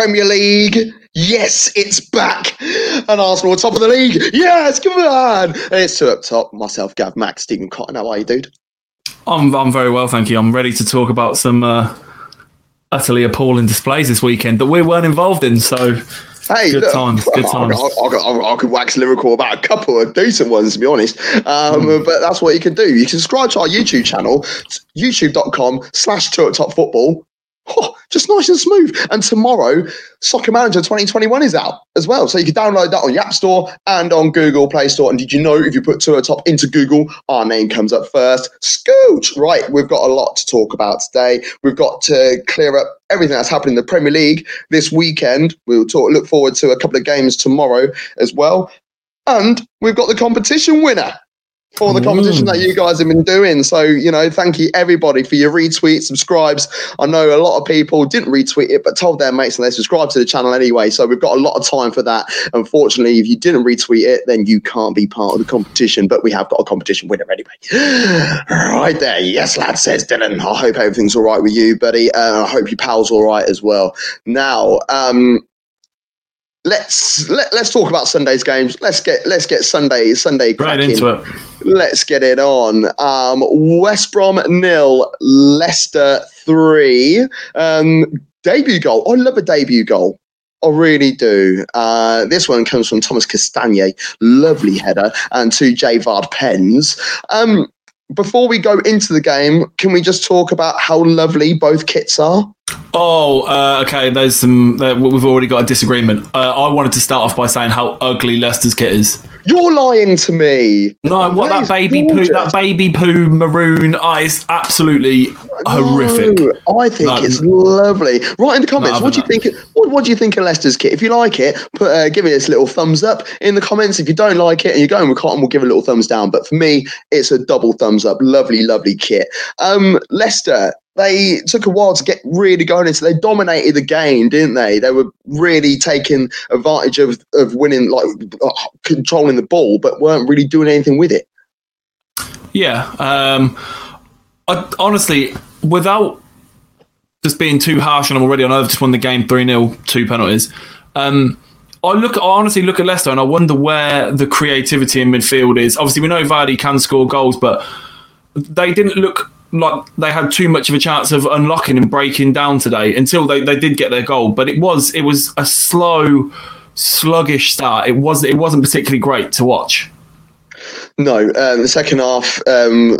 Premier League. Yes, it's back. And Arsenal are top of the league. Yes, come on. And it's two up top. Myself, Gav, Max, Stephen Cotton. How are you, dude? I'm I'm very well, thank you. I'm ready to talk about some uh, utterly appalling displays this weekend that we weren't involved in. So Hey, good look, times, good times. I, could wax lyrical about a couple of decent ones, to be honest. Um, Hmm. But that's what you can do. You can subscribe to our YouTube channel, youtube.com slash top football. Oh, just nice and smooth. And tomorrow, Soccer Manager 2021 is out as well. So you can download that on the App Store and on Google Play Store. And did you know if you put at top into Google, our name comes up first? Scooch! Right, we've got a lot to talk about today. We've got to clear up everything that's happening in the Premier League this weekend. We'll talk, look forward to a couple of games tomorrow as well. And we've got the competition winner for the competition that you guys have been doing. So, you know, thank you everybody for your retweets, subscribes. I know a lot of people didn't retweet it, but told their mates and they subscribed to the channel anyway. So we've got a lot of time for that. Unfortunately, if you didn't retweet it, then you can't be part of the competition. But we have got a competition winner anyway. right there. Yes, lad, says Dylan. I hope everything's all right with you, buddy. Uh, I hope your pal's all right as well. Now, um, let's let, let's talk about Sunday's games. Let's get let's get Sunday Sunday Right into it. Let's get it on. Um, West Brom nil, Leicester three. Um, debut goal. I love a debut goal. I really do. Uh, this one comes from Thomas Castagne, lovely header, and two Javard pens. Um, before we go into the game, can we just talk about how lovely both kits are? Oh, uh, okay. There's some. Uh, we've already got a disagreement. Uh, I wanted to start off by saying how ugly Leicester's kit is. You're lying to me. No, what that baby poo, that baby poo maroon eyes, absolutely horrific. No, I think No, it's lovely. Write in the comments. Not What do you think? What, what do you think of Leicester's kit? If you like it, put uh, give it this little thumbs up in the comments. If you don't like it and you're going with cotton, we'll give it a little thumbs down. But for me, it's a double thumbs up. Lovely, lovely kit. Um, Leicester. They took a while to get really going into. They dominated the game, didn't they? They were really taking advantage of of winning, like controlling the ball, but weren't really doing anything with it. Yeah. Um, I, honestly, without just being too harsh and I'm already, I know they've just won the game 3 0, two penalties. Um, I look, I honestly look at Leicester and I wonder where the creativity in midfield is. Obviously, we know Vardy can score goals, but they didn't look like they had too much of a chance of unlocking and breaking down today until they, they did get their goal. But it was it was a slow, sluggish start. It was it wasn't particularly great to watch. No, um, the second half um,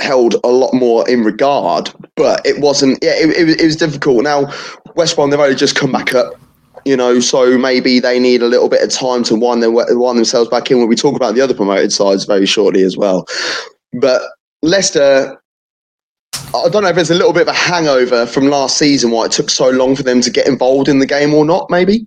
held a lot more in regard, but it wasn't. Yeah, it, it, was- it was difficult. Now, West Brom they've only just come back up, you know, so maybe they need a little bit of time to wind, their, wind themselves back in. When we talk about the other promoted sides very shortly as well, but Leicester. I don't know if it's a little bit of a hangover from last season why it took so long for them to get involved in the game or not. Maybe.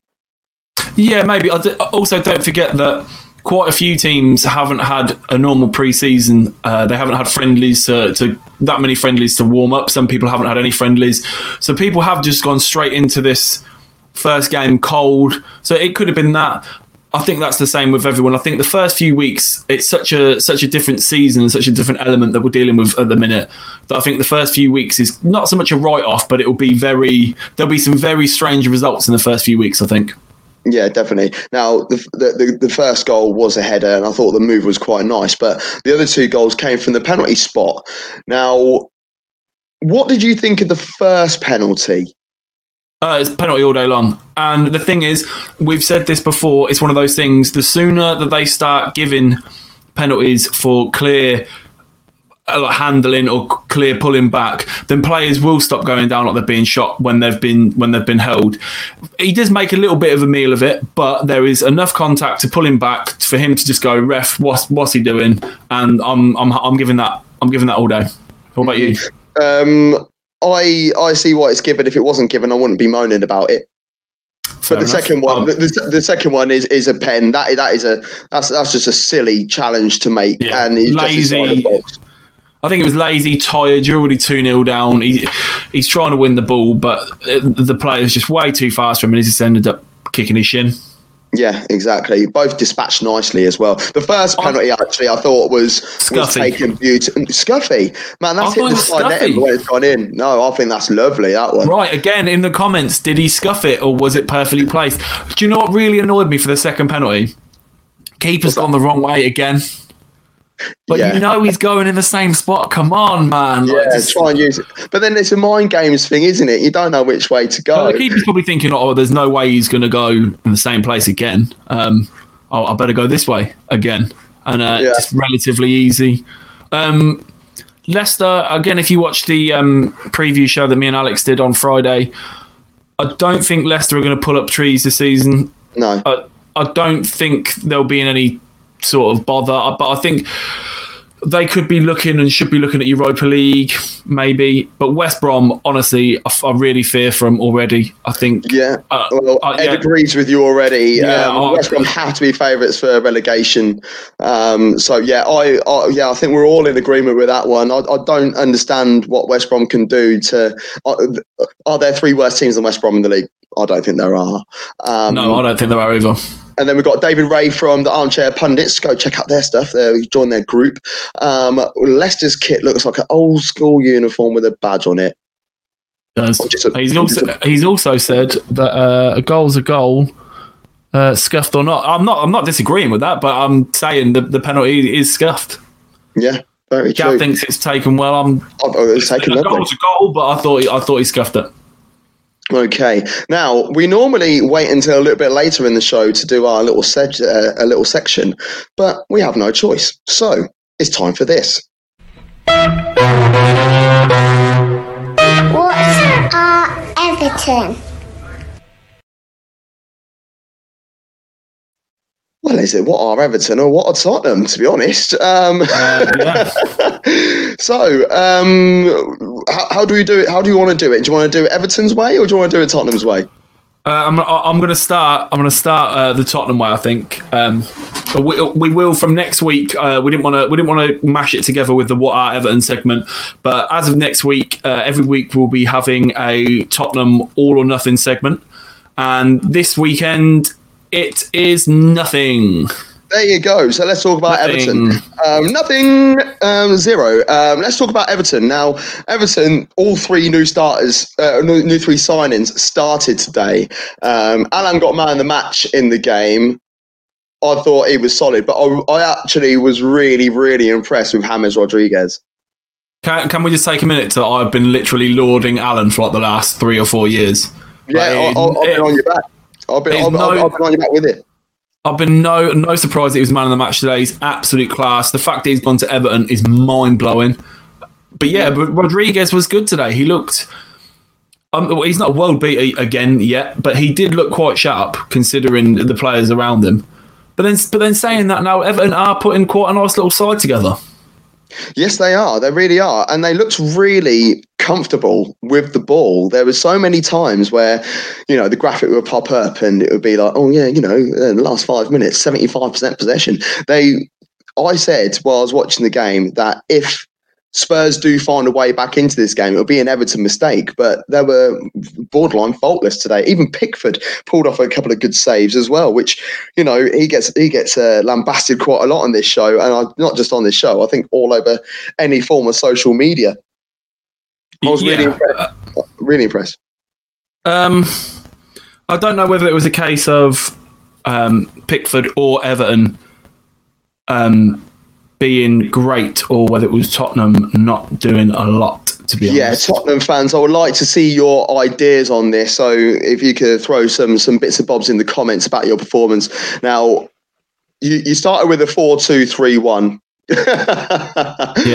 Yeah, maybe. I also, don't forget that quite a few teams haven't had a normal pre-season. Uh, they haven't had friendlies to, to that many friendlies to warm up. Some people haven't had any friendlies, so people have just gone straight into this first game cold. So it could have been that. I think that's the same with everyone. I think the first few weeks it's such a such a different season and such a different element that we're dealing with at the minute. That I think the first few weeks is not so much a write off, but it will be very there'll be some very strange results in the first few weeks. I think. Yeah, definitely. Now, the, the the the first goal was a header, and I thought the move was quite nice. But the other two goals came from the penalty spot. Now, what did you think of the first penalty? Uh, it's penalty all day long. And the thing is, we've said this before, it's one of those things, the sooner that they start giving penalties for clear uh, handling or clear pulling back, then players will stop going down like they're being shot when they've been when they've been held. He does make a little bit of a meal of it, but there is enough contact to pull him back for him to just go, ref, what's what's he doing? And I'm I'm I'm giving that I'm giving that all day. What about you? Um, I I see why it's given. If it wasn't given, I wouldn't be moaning about it. Fair but the enough. second one, Um, the, the, second one is is a pen. That that is a that's that's just a silly challenge to make, Yeah. and he's Lazy. I think it was lazy, tired. You're already 2 0 down. He, he's trying to win the ball, but uh, the player's just way too fast for him and he's just ended up kicking his shin. Yeah, exactly. Both dispatched nicely as well. The first oh. penalty, actually, I thought was was taken beauty. Mm, Scuffy, man, that's I hit the side net when it's gone in. No, I think that's lovely. That one. Right, again, in the comments, did he scuff it or was it perfectly placed? Do you know what really annoyed me for the second penalty? Keeper's gone the wrong way again. But Yeah. you know he's going in the same spot. Come on, man. Like, just- try and use it. But then it's a mind games thing, isn't it? You don't know which way to go. the keeper's probably thinking, oh, there's no way he's going to go in the same place again. Um, oh, I better go this way again. And uh, Yeah. it's relatively easy. Um, Leicester, again, if you watch the um, preview show that me and Alex did on Friday, I don't think Leicester are going to pull up trees this season. No. I, I don't think they'll be in any sort of bother, but I think they could be looking and should be looking at Europa League, maybe. But West Brom, honestly, I, I really fear for them already. I think. Yeah. Uh, well, uh, Ed yeah. agrees with you already. Yeah, um, I- West Brom have to be favourites for relegation. Um, so yeah, I, I yeah, I think we're all in agreement with that one. I, I don't understand what West Brom can do to. Are, are there three worse teams than West Brom in the league? I don't think there are. Um, No, I don't think there are either. And then we've got David Ray from the Armchair Pundits. Go check out their stuff. There, join their group. Um, Leicester's kit looks like an old school uniform with a badge on it. Does. A- He's also he's also said that uh, a goal's a goal, uh, scuffed or not. I'm not I'm not disagreeing with that, but I'm saying the, the penalty is scuffed. Yeah, very Gav true. thinks it's taken well. I'm I've, I've taken a goal's a goal, but I thought he, I thought he scuffed it. Okay. Now we normally wait until a little bit later in the show to do our little seg- uh, a little section, but we have no choice. So it's time for this. What's our Everton? Well, is it what are Everton or what are Tottenham? To be honest. Um, Uh, yeah. so, um, how, how do we do it? How do you want to do it? Do you want to do it Everton's way or do you want to do it Tottenham's way? Uh, I'm, I'm going to start. I'm going to start uh, the Tottenham way. I think um, we, we will from next week. Uh, we didn't want to. We didn't want to mash it together with the What Are Everton segment. But as of next week, uh, every week we'll be having a Tottenham All or Nothing segment. And this weekend, it is nothing. There you go. So let's talk about Nothing. Everton. Um, nothing, um, zero. Um, let's talk about Everton now. Everton, all three new starters, uh, new, new three signings started today. Um, Allan got man of the match in the game. I thought he was solid, but I, I actually was really, really impressed with James Rodriguez. Can, can we just take a minute to? I've been literally lauding Allan for like the last three or four years. Yeah, Like, I've been on your back. I've been, I've, no- I've been on your back with it. I've been no no surprised that he was man of the match today. He's absolute class. The fact that he's gone to Everton is mind blowing. But yeah, but Rodriguez was good today. He looked. Um, well, he's not a world beater again yet, but he did look quite sharp considering the players around him. But then, but then saying that now, Everton are putting quite a nice little side together. Yes, they are. They really are. And they looked really comfortable with the ball. There were so many times where, you know, the graphic would pop up and it would be like, oh, yeah, you know, the last five minutes, 75% possession. They, I said while I was watching the game that if Spurs do find a way back into this game, it'll be an Everton mistake, but they were borderline faultless today. Even Pickford pulled off a couple of good saves as well, which you know he gets he gets uh, lambasted quite a lot on this show, and I, not just on this show. I think all over any form of social media. I was really Yeah. impressed. Really impressed. Um, I don't know whether it was a case of um, Pickford or Everton um, being great, or whether it was Tottenham not doing a lot. To be honest. Yeah, honest, Tottenham fans, I would like to see your ideas on this. So if you could throw some some bits and bobs in the comments about your performance. Now, you, you started with a four-two-three-one. yeah,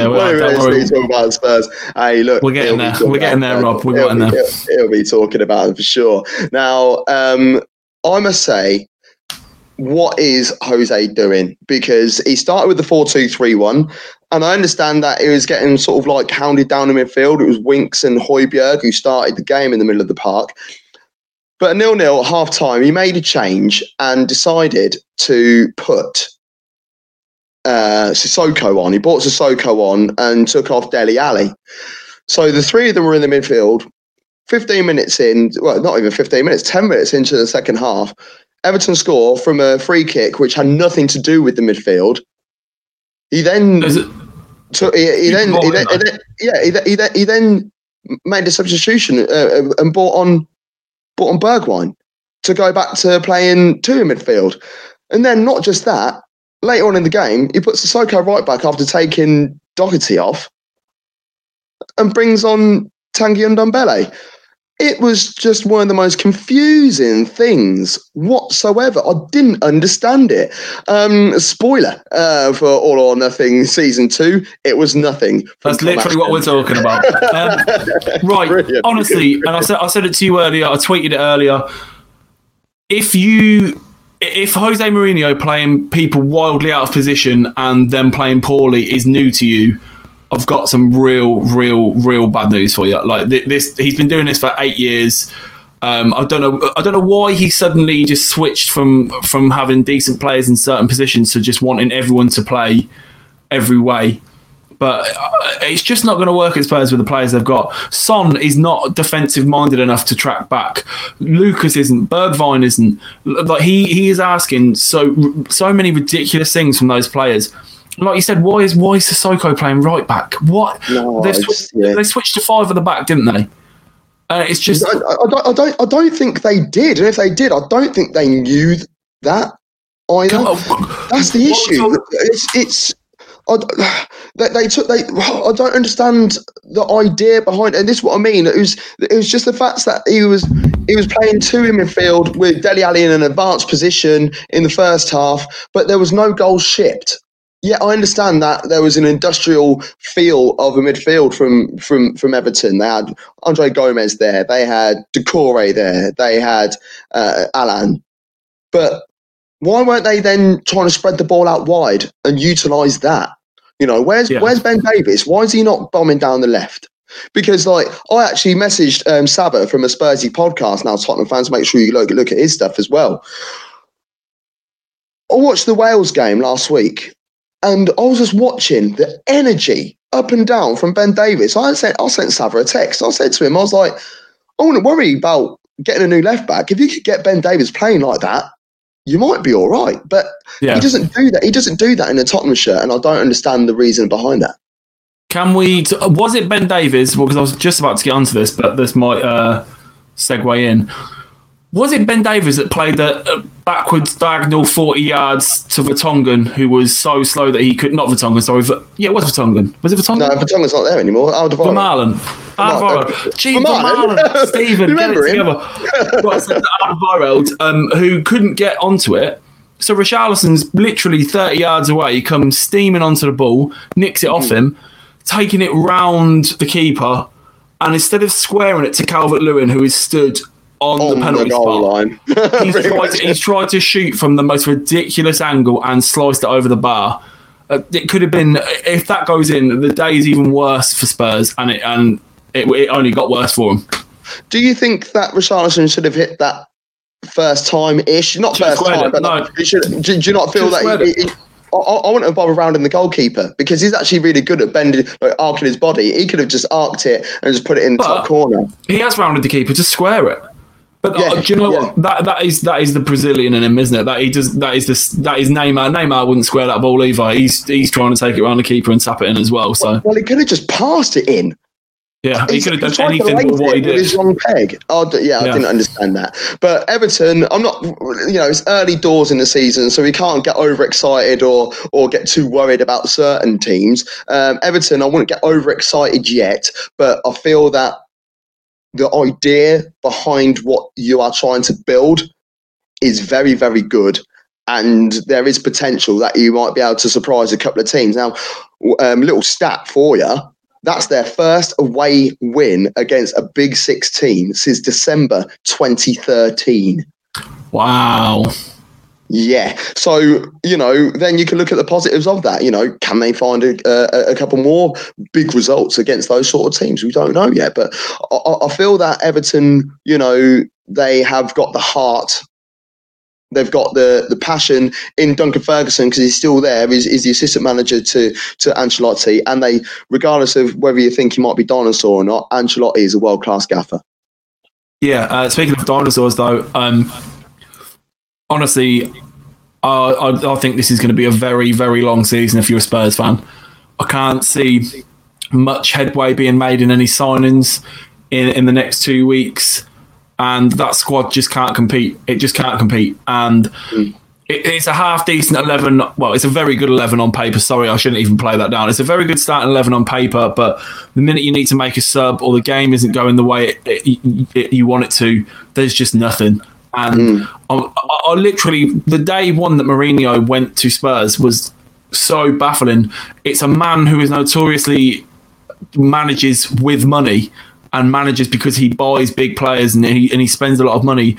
well, what don't are worry. we talking about Spurs? Hey, look, We're getting there. We're getting there, Rob. We're it'll getting be- there. He'll, he'll be talking about it for sure. Now, um, I must say, what is Jose doing? Because he started with the 4 2 3 1. And I understand that he was getting sort of like hounded down in midfield. It was Winks and Højbjerg who started the game in the middle of the park. But nil nil at half time, he made a change and decided to put uh, Sissoko on. He brought Sissoko on and took off Dele Alli. So the three of them were in the midfield. 15 minutes in, well, not even 15 minutes, 10 minutes into the second half, Everton score from a free kick, which had nothing to do with the midfield. He then took, he, he then, he then, he then yeah he, then- he, then, he then made a substitution uh, and brought on brought on Bergwijn to go back to playing two in midfield, and then not just that. Later on in the game, he puts Sissoko right back after taking Doherty off, and brings on Tanguy Ndombele. It was just one of the most confusing things whatsoever. I didn't understand it. Um, spoiler uh, for All or Nothing season two, it was nothing. that's literally what we're talking about. Um, right. Brilliant. Honestly, and I said I said it to you earlier. I tweeted it earlier. If you if Jose Mourinho playing people wildly out of position and then playing poorly is new to you, I've got some real, real, real bad news for you. Like this, he's been doing this for eight years. Um, I don't know. I don't know why he suddenly just switched from from having decent players in certain positions to just wanting everyone to play every way. But uh, it's just not going to work at Spurs with the players they've got. Son is not defensive minded enough to track back. Lucas isn't. Bergwijn isn't. Like he he is asking so so many ridiculous things from those players. Like you said, why is why is Sissoko playing right back? What No, they, switched, yeah. they switched to five at the back, didn't they? Uh, it's just I, I, I don't, I don't. I don't think they did, and if they did, I don't think they knew that either. On. That's the issue. It's it's. I, they, they took they. I don't understand the idea behind, and this is what I mean. It was it was just the fact that he was he was playing two in midfield with Dele Alli in an advanced position in the first half, but there was no goals shipped. Yeah, I understand that there was an industrial feel of a midfield from from from Everton. They had André Gomes there, they had Doucouré there, they had uh, Allan, but why weren't they then trying to spread the ball out wide and utilise that? You know, where's Yeah. where's Ben Davies? Why is he not bombing down the left? Because like I actually messaged um, Saba from a Spursy podcast. Now Tottenham fans, make sure you look look at his stuff as well. I watched the Wales game last week, and I was just watching the energy up and down from Ben Davies. I sent I sent Saba a text. I said to him, I was like, I wouldn't worry about getting a new left back. If you could get Ben Davies playing like that, you might be all right. But yeah. he doesn't do that. He doesn't do that in a Tottenham shirt, and I don't understand the reason behind that. Can we? T- was it Ben Davies? Well, because I was just about to get onto this, but this might uh, segue in. Was it Ben Davies that played the uh, backwards diagonal forty yards to Vertonghen, who was so slow that he could not Vertonghen? Sorry, yeah, it was Vertonghen. Was it Vertonghen? No, Vertonghen's not there anymore. Alderweireld. Vermaelen. Vermaelen. Gee, Vermaelen. Stephen, get it Remember him? together. right, so Alderweireld, um, who couldn't get onto it. So Richarlison's literally 30 yards away, he comes steaming onto the ball, nicks it off Hmm. him, taking it round the keeper, and instead of squaring it to Calvert Lewin, who is stood on, on the the penalty goal spot, line. he's, tried to, he's tried to shoot from the most ridiculous angle and sliced it over the bar. Uh, it could have been if that goes in, the day is even worse for Spurs, and it and it, it only got worse for them. Do you think that Richarlison should have hit that first time ish? Not Should first time, it, but no. should, do, do you not feel Should that he, he, I, I wouldn't have bothered rounding the goalkeeper because he's actually really good at bending, like arcing his body. He could have just arced it and just put it in the But- top corner. He has rounded the keeper to square it. But Yeah, uh, do you know yeah. what? That that is that is the Brazilian in him, isn't it? That he does. That is this. That is Neymar. Neymar wouldn't square that ball either. He's he's trying to take it around the keeper and tap it in as well. So Well, he could have just passed it in. yeah, he could have done anything but what he with his wrong peg. Oh, yeah, I Yeah. didn't understand that. But Everton, I'm not. You know, it's early doors in the season, so we can't get overexcited or or get too worried about certain teams. Um, Everton, I wouldn't get overexcited yet, but I feel that the idea behind what you are trying to build is very, very good. And there is potential that you might be able to surprise a couple of teams. Now, um, little stat for you that's their first away win against a Big Six team since December 2013. Wow. Yeah. So, you know, then you can look at the positives of that. You know, can they find a, a, a couple more big results against those sort of teams? We don't know yet. But I- I, feel that Everton, you know, they have got the heart. They've got the, the passion in Duncan Ferguson because he's still there. Is is the assistant manager to to Ancelotti, and they, regardless of whether you think he might be dinosaur or not, Ancelotti is a world class gaffer. Yeah. Uh, speaking of dinosaurs, though, um, honestly, I, I, I think this is going to be a very, very long season if you're a Spurs fan. I can't see much headway being made in any signings in, in the next two weeks. And that squad just can't compete. It just can't compete. And it, it's a half decent 11. Well, it's a very good 11 on paper. Sorry, I shouldn't even play that down. It's a very good starting 11 on paper. But the minute you need to make a sub or the game isn't going the way it, it, you want it to, there's just nothing. And hmm. I, I, I literally, the day one that Mourinho went to Spurs was so baffling. It's a man who is notoriously manages with money and manages because he buys big players and he, and he spends a lot of money.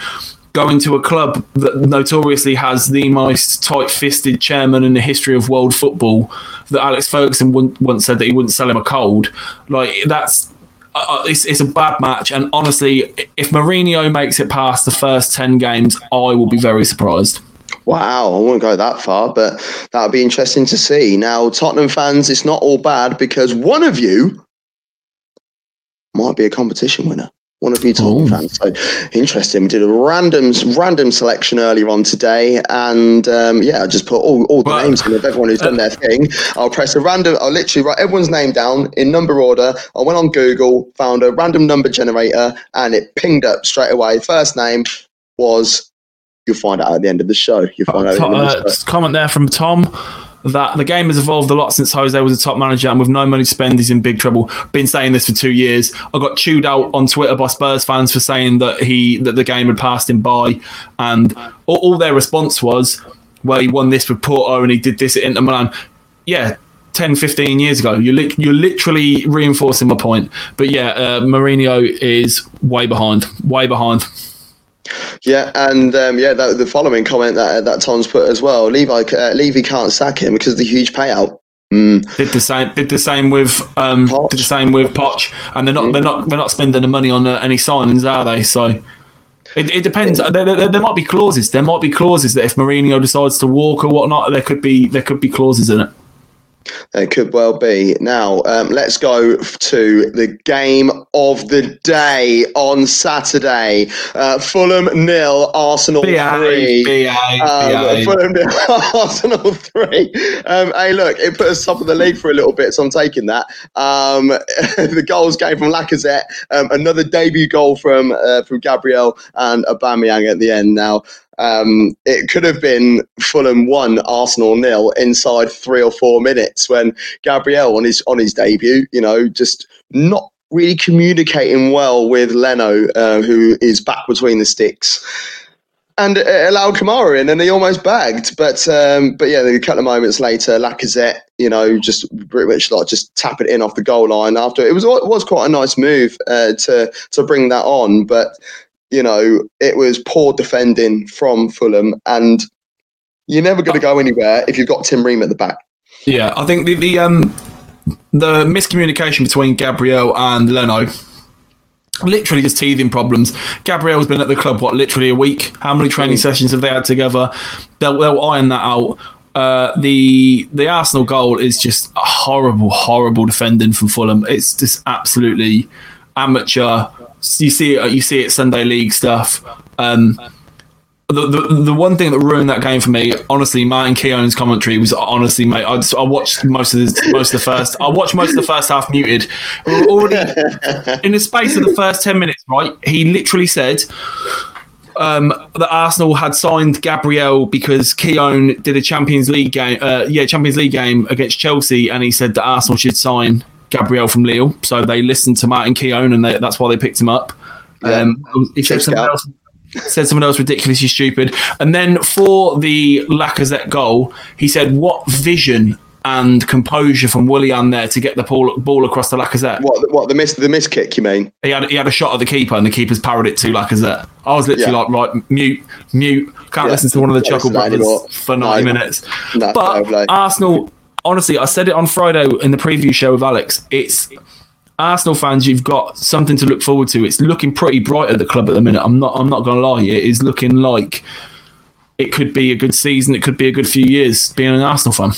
Going to a club that notoriously has the most tight-fisted chairman in the history of world football that Alex Ferguson once said that he wouldn't sell him a cold. Like that's uh, it's, it's a bad match and honestly if Mourinho makes it past the first 10 games I will be very surprised Wow, I won't go that far, but that would be interesting to see. Now, Tottenham fans, it's not all bad because one of you might be a competition winner. One of you Tottenham fans. So interesting. We did a random random selection earlier on today, and um, yeah, I just put all, all the well, names in of everyone who's done their thing. I'll press a random. I'll literally write everyone's name down in number order. I went on Google, found a random number generator, and it pinged up straight away. First name was. You'll find out at the end of the show. You'll find out. Uh, the comment there from Tom that the game has evolved a lot since Jose was a top manager, and with no money to spend, he's in big trouble. Been saying this for two years. I got chewed out on Twitter by Spurs fans for saying that he that the game had passed him by, and all, all their response was, "Well, he won this with Porto, and he did this at Inter Milan." Yeah, 10, 15 years ago. You're, li- you're literally reinforcing my point. But yeah, uh, Mourinho is way behind, way behind. Yeah, and um, yeah, that, the following comment that that Tom's put as well. Levi uh, Levy can't sack him because of the huge payout. Mm. Did the same. Did the same with um, did the same with Poch, and they're not mm. they're not they're not spending the money on uh, any signings, are they? So it, it depends. There, there, there, might be clauses. There might be clauses that if Mourinho decides to walk or whatnot, there could be there could be clauses in it. It could well be. Now, um, let's go to the game of the day on Saturday. Uh, Fulham nil, Arsenal B-I, three. B-I, um, Fulham nil, Arsenal three. Um, hey, look, it put us top of the league for a little bit, so I'm taking that. Um, the goals came from Lacazette, um, another debut goal from uh, from Gabriel and Aubameyang at the end. Now, um, it could have been Fulham one, Arsenal nil inside three or four minutes when Gabriel on his on his debut, you know, just not really communicating well with Leno, uh, who is back between the sticks. And it allowed Kamara in, and he almost bagged. But um, but yeah, a couple of moments later, Lacazette, you know, just pretty much like just tap it in off the goal line. After it was it was quite a nice move uh, to to bring that on, but you know, it was poor defending from Fulham, and you're never going to go anywhere if you've got Tim Ream at the back. Yeah, I think the the um the miscommunication between Gabriel and Leno literally just teething problems. Gabriel's been at the club what literally a week. How many training mm. sessions have they had together? They'll, they'll iron that out. Uh, the the Arsenal goal is just a horrible, horrible defending from Fulham. It's just absolutely amateur you see it, you see it Sunday League stuff. Um, the, the, the one thing that ruined that game for me, honestly, Martin Keown's commentary was honestly, mate. I, just, I watched most of the most of the first. I watched most of the first half muted. Already in the space of the first ten minutes, right? He literally said um, that Arsenal had signed Gabriel because Keown did a Champions League game. Uh, yeah, Champions League game against Chelsea, and he said that Arsenal should sign Gabriel from Lille. So they listened to Martin Keown, and they, that's why they picked him up. Yeah. Um, he said something, else, said something else ridiculously stupid. And then for the Lacazette goal, he said, "What vision and composure from Willian there to get the ball, ball across the Lacazette. What what the miss the miss kick? You mean? He had he had a shot at the keeper and the keeper's parried it to Lacazette. I was literally yeah. like, right, mute, mute. Can't yeah. listen to one of the Chuckle Brothers for ninety no, minutes. No, but Arsenal honestly, I said it on Friday in the preview show with Alex. It's Arsenal fans, you've got something to look forward to. It's looking pretty bright at the club at the minute. I'm not. I'm not going to lie. It is looking like it could be a good season. It could be a good few years being an Arsenal fan.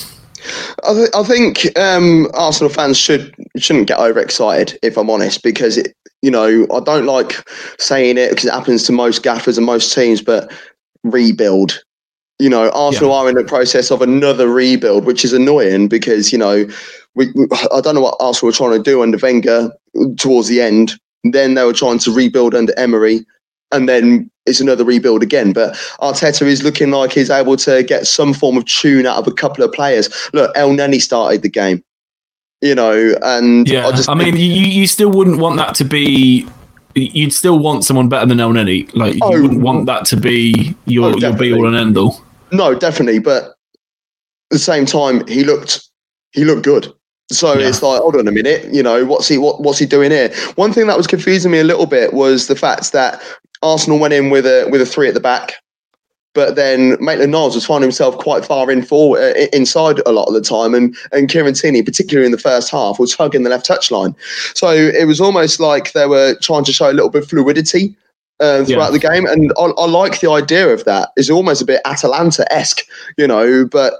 I, th- I think um, Arsenal fans should shouldn't get overexcited, if I'm honest, because it, you know I don't like saying it because it happens to most gaffers and most teams, but rebuild You know, Arsenal are in the process of another rebuild, which is annoying because you know, we, we I don't know what Arsenal were trying to do under Wenger towards the end. Then they were trying to rebuild under Emery, and then it's another rebuild again. But Arteta is looking like he's able to get some form of tune out of a couple of players. Look, Elneny started the game, you know, and Yeah, I just I mean, you, you still wouldn't want that to be. You'd still want someone better than Elneny. Like you Oh. wouldn't want that to be your Oh, your be all and end all. No, definitely. But at the same time, he looked he looked good. So Yeah. it's like, hold on a minute, you know, what's he what, what's he doing here? One thing that was confusing me a little bit was the fact that Arsenal went in with a with a three at the back, but then Maitland Niles was finding himself quite far in forward, uh, inside a lot of the time, and and Kieran Tierney, particularly in the first half, was hugging the left touchline. So it was almost like they were trying to show a little bit of fluidity uh, throughout the game, and I, I like the idea of that. It's almost a bit Atalanta esque, you know. But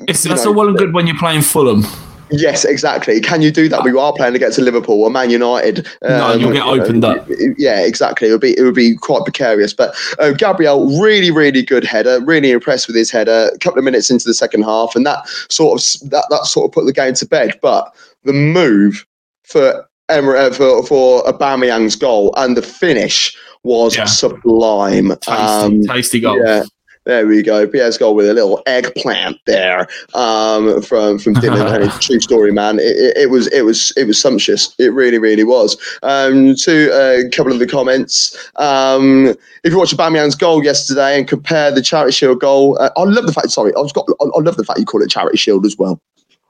It's that's know, all well and good when you're playing Fulham. yes, exactly. Can you do that? We are playing against Liverpool or Man United. No, you'll get you know, opened up. Yeah, exactly. It would be it would be quite precarious. But uh, Gabriel, really, really good header. Really impressed with his header. A couple of minutes into the second half, and that sort of that that sort of put the game to bed. But the move for Emer- uh, for for Aubameyang's goal and the finish was Yeah. sublime. Tasty, Um, tasty goal. yeah. There we go. Pierre's goal with a little eggplant there um, from from Dylan. and it's true story, man. It, it, it was it was it was sumptuous. It really really was. Um, to uh, a couple of the comments. Um, if you watch Aubameyang's goal yesterday and compare the Charity Shield goal, uh, I love the fact. Sorry, I've got. I, I love the fact you call it Charity Shield as well.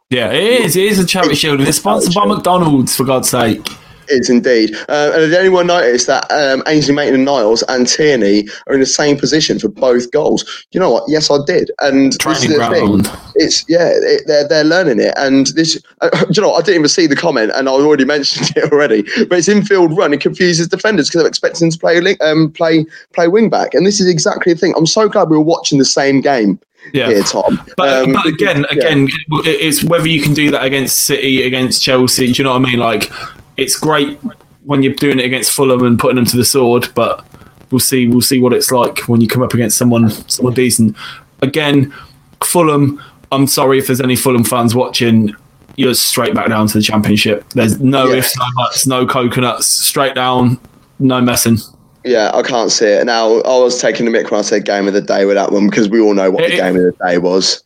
Yeah, it is. It is a charity shield. It's sponsored by McDonald's, for God's sake. It's indeed. Uh, and did anyone notice that um, Ainsley Maitland Niles and Tierney are in the same position for both goals? You know what? Yes, I did. And this is Training thing. ground. It's yeah, it, they're they're learning it, and this. Uh, you know. I didn't even see the comment, and I already mentioned it already. But it's infield run. It confuses defenders because they're expecting to play um play play wing back, and this is exactly the thing. I'm so glad we were watching the same game Yeah. here, Tom. But, Um, but again, again, it- it's whether you can do that against City, against Chelsea. Do you know what I mean? Like, it's great when you're doing it against Fulham and putting them to the sword, but we'll see. We'll see what it's like when you come up against someone, someone decent. Again, Fulham. I'm sorry if there's any Fulham fans watching. You're straight back down to the Championship. There's no Yeah. ifs, no buts, no coconuts. Straight down, no messing. Yeah, I can't see it. Now, I was taking the mick when I said game of the day with that one because we all know what It- the game of the day was.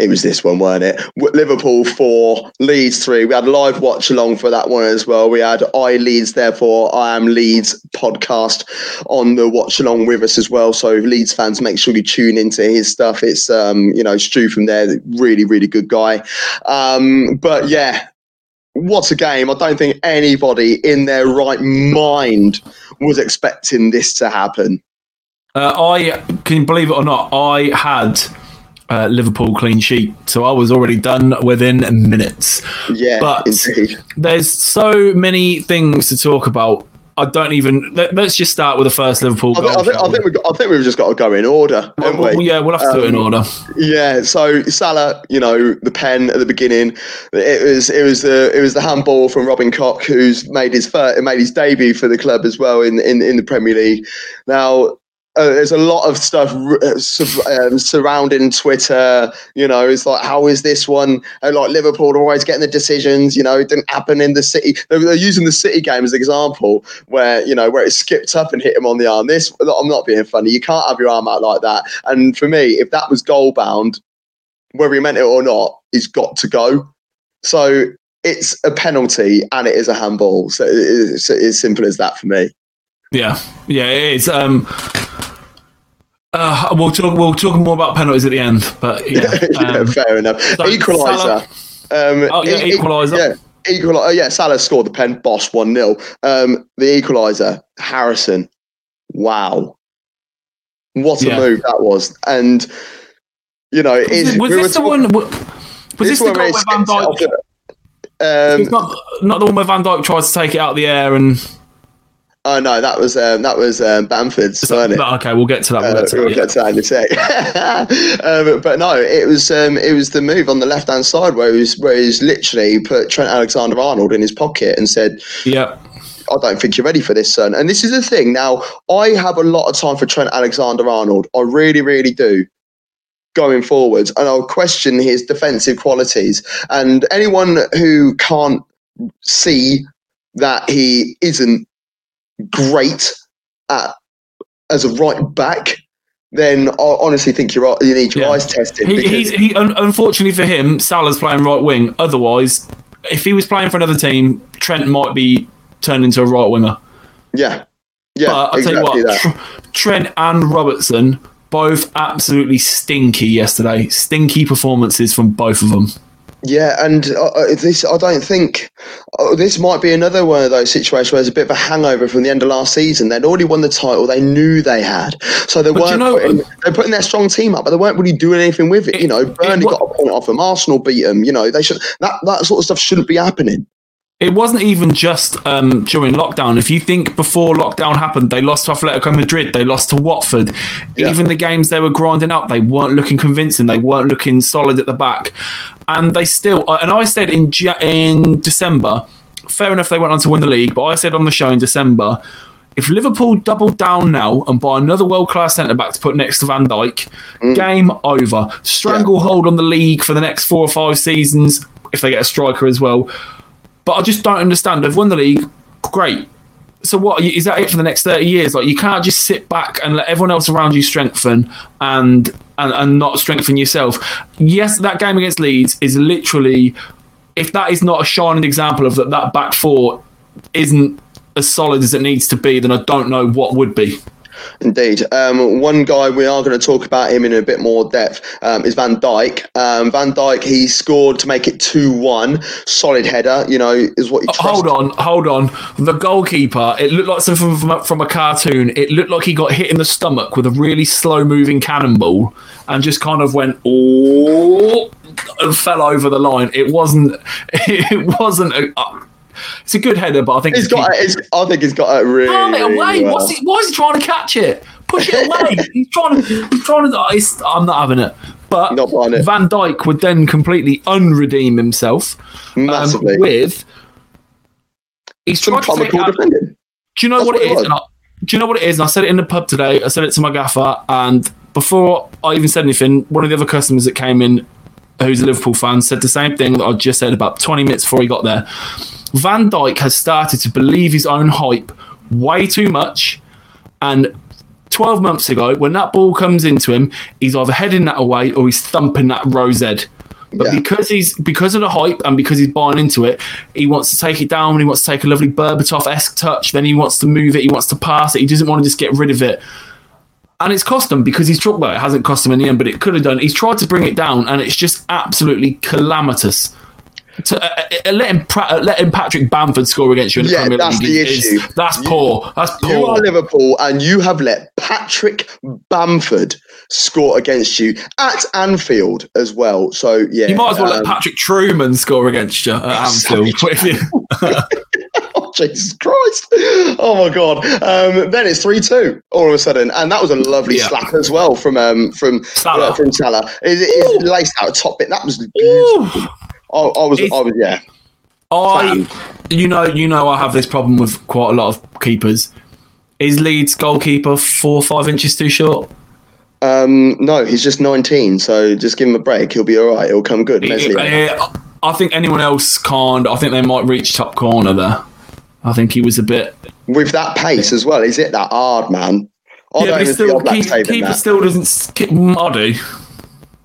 It was this one, weren't it? Liverpool four, Leeds three. We had live watch along for that one as well. We had I Leeds, therefore I am Leeds podcast on the watch along with us as well. So Leeds fans, make sure you tune into his stuff. It's um, you know, Stu from there, really, really good guy. Um, but yeah, what a game. I don't think anybody in their right mind was expecting this to happen. Uh, I can you believe it or not, I had uh, Liverpool clean sheet, so I was already done within minutes. Yeah, But- indeed. There's so many things to talk about. I don't even. Let, us just start with the first Liverpool I, goal. thi- I, think, I think got, I think we've just got to go in order, Well, we? yeah, we'll have to do it in Um, order. Yeah, so Salah, you know, the pen at the beginning, it was it was the it was the handball from Robin Koch, who's made his first, made his debut for the club as well in in, in the Premier League. Now. Uh, there's a lot of stuff uh, um, surrounding Twitter. You know, it's like, how is this one? And like Liverpool are always getting the decisions. You know, it didn't happen in the City. They're, they're using the City game as an example, where you know where it skipped up and hit him on the arm. This, I'm not being funny. You can't have your arm out like that. And for me, if that was goal bound, whether he meant it or not, he's got to go. So it's a penalty and it is a handball. So it's, it's as simple as that for me. Yeah, yeah, it is. Um, uh, we'll talk. We'll talk more about penalties at the end, but yeah, yeah, um, fair enough. so Equaliser. Um, Oh, yeah, e- equaliser. Yeah. Equal, oh, yeah, Salah scored the pen, boss 1 0. Um, the equaliser, Harrison. Wow. What a Yeah. move that was. And, you know, was, was we this the talking- one? Was this the one goal where Van Dijk? Um, It's not not the one where Van Dijk tries to take it out of the air and. Oh no, that was um, that was um, Bamford's, wasn't it? But, okay, we'll get to that. We'll Uh, get to we'll that. get to that in a sec. um, but no, it was um, it was the move on the left hand side where he was where he's literally put Trent Alexander Arnold in his pocket and said, Yeah, I don't think you're ready for this, son. And this is the thing. Now, I have a lot of time for Trent Alexander Arnold. I really, really do. going forwards, and I'll question his defensive qualities. And anyone who can't see that he isn't great at as a right back, then I honestly think you're you need your Yeah. eyes tested. He, because- he's, he, un, unfortunately for him, Salah's playing right wing. Otherwise, if he was playing for another team, Trent might be turned into a right winger. yeah, yeah, but I'll exactly tell you what. Tr- Trent and Robertson both absolutely stinky yesterday. Stinky performances from both of them. Yeah, and uh, uh, this I don't think uh, this might be another one of those situations where there's a bit of a hangover from the end of last season. They'd already won the title; they knew they had, so they But weren't. know- putting, they're putting their strong team up, but they weren't really doing anything with it. It- you know, Burnley wa- got a point off them, Arsenal beat them. You know, they should that that sort of stuff shouldn't be happening. It wasn't even just um, during lockdown. If you think before lockdown happened, they lost to Atletico Madrid, they lost to Watford. Yeah. Even the games they were grinding up, they weren't looking convincing. They weren't looking solid at the back, and they still. uh, And I said in in December, fair enough, they went on to win the league. But I said on the show in December, if Liverpool double down now and buy another world class centre back to put next to Van Dijk, game over. Stranglehold on the league for the next four or five seasons if they get a striker as well. But I just don't understand. They've won the league, great. So what is that it for the next thirty years? Like you can't just sit back and let everyone else around you strengthen and and, and not strengthen yourself. Yes, that game against Leeds is literally if that is not a shining example of that that back four isn't as solid as it needs to be, then I don't know what would be. Indeed. Um, one guy we are going to talk about him in a bit more depth um, is Van Dijk. Um, Van Dijk, he scored to make it 2 1. Solid header, you know, is what he trusts. Hold on, hold on. The goalkeeper, it looked like something from, from, from a cartoon. It looked like he got hit in the stomach with a really slow moving cannonball and just kind of went, oh, and fell over the line. It wasn't, it wasn't, a, uh, it's a good header, but I think He's got. It's, I think he's got it really. Palm it away. well. What's he, why is he trying to catch it? Push it away. he's trying to. He's trying to. I'm not having it. But it. Van Dijk would then completely unredeem himself um, Massively. with. He's Some tried to take comical out, defending. do you know That's what what it it is? I, do you know what it is? And I said it in the pub today. I said it to my gaffer, and before I even said anything, one of the other customers that came in, who's a Liverpool fan, said the same thing that I just said about 20 minutes before he got there. Van Dijk has started to believe his own hype way too much, and 12 months ago, when that ball comes into him, he's either heading that away or he's thumping that rose head. But Yeah. because he's because of the hype and because he's buying into it, he wants to take it down he wants to take a lovely Berbatov esque touch. Then he wants to move it, he wants to pass it, he doesn't want to just get rid of it. And it's cost him because he's tried. Well, it hasn't cost him in the end, but it could have done. He's tried to bring it down, and it's just absolutely calamitous. To uh, uh, let him pra- uh, Patrick Bamford score against you in the Yeah, Premier that's League the is- that's You- poor. That's poor. You are. Liverpool, and you have let Patrick Bamford score against you at Anfield as well. So yeah, You might as well let um, Patrick Truman score against you at Anfield. Oh, Jesus Christ. Oh, my God. Um, then it's 3 2 all of a sudden. And that was a lovely Yeah. slap as well from um, from Salah. uh, from Salah. It, laced out a top bit. That was beautiful. Ooh. I, I, was, It's- I was, yeah. I, you know, you know, I have this problem with quite a lot of keepers. Is Leeds goalkeeper four or five inches too short? Um, no, he's just 19. So just give him a break. He'll be all right. He'll come good. Uh, I think anyone else can't. I think they might reach top corner there. I think he was a bit. With that pace as well, is it that hard, man? I yeah, but still, keep, keeper still doesn't. I do.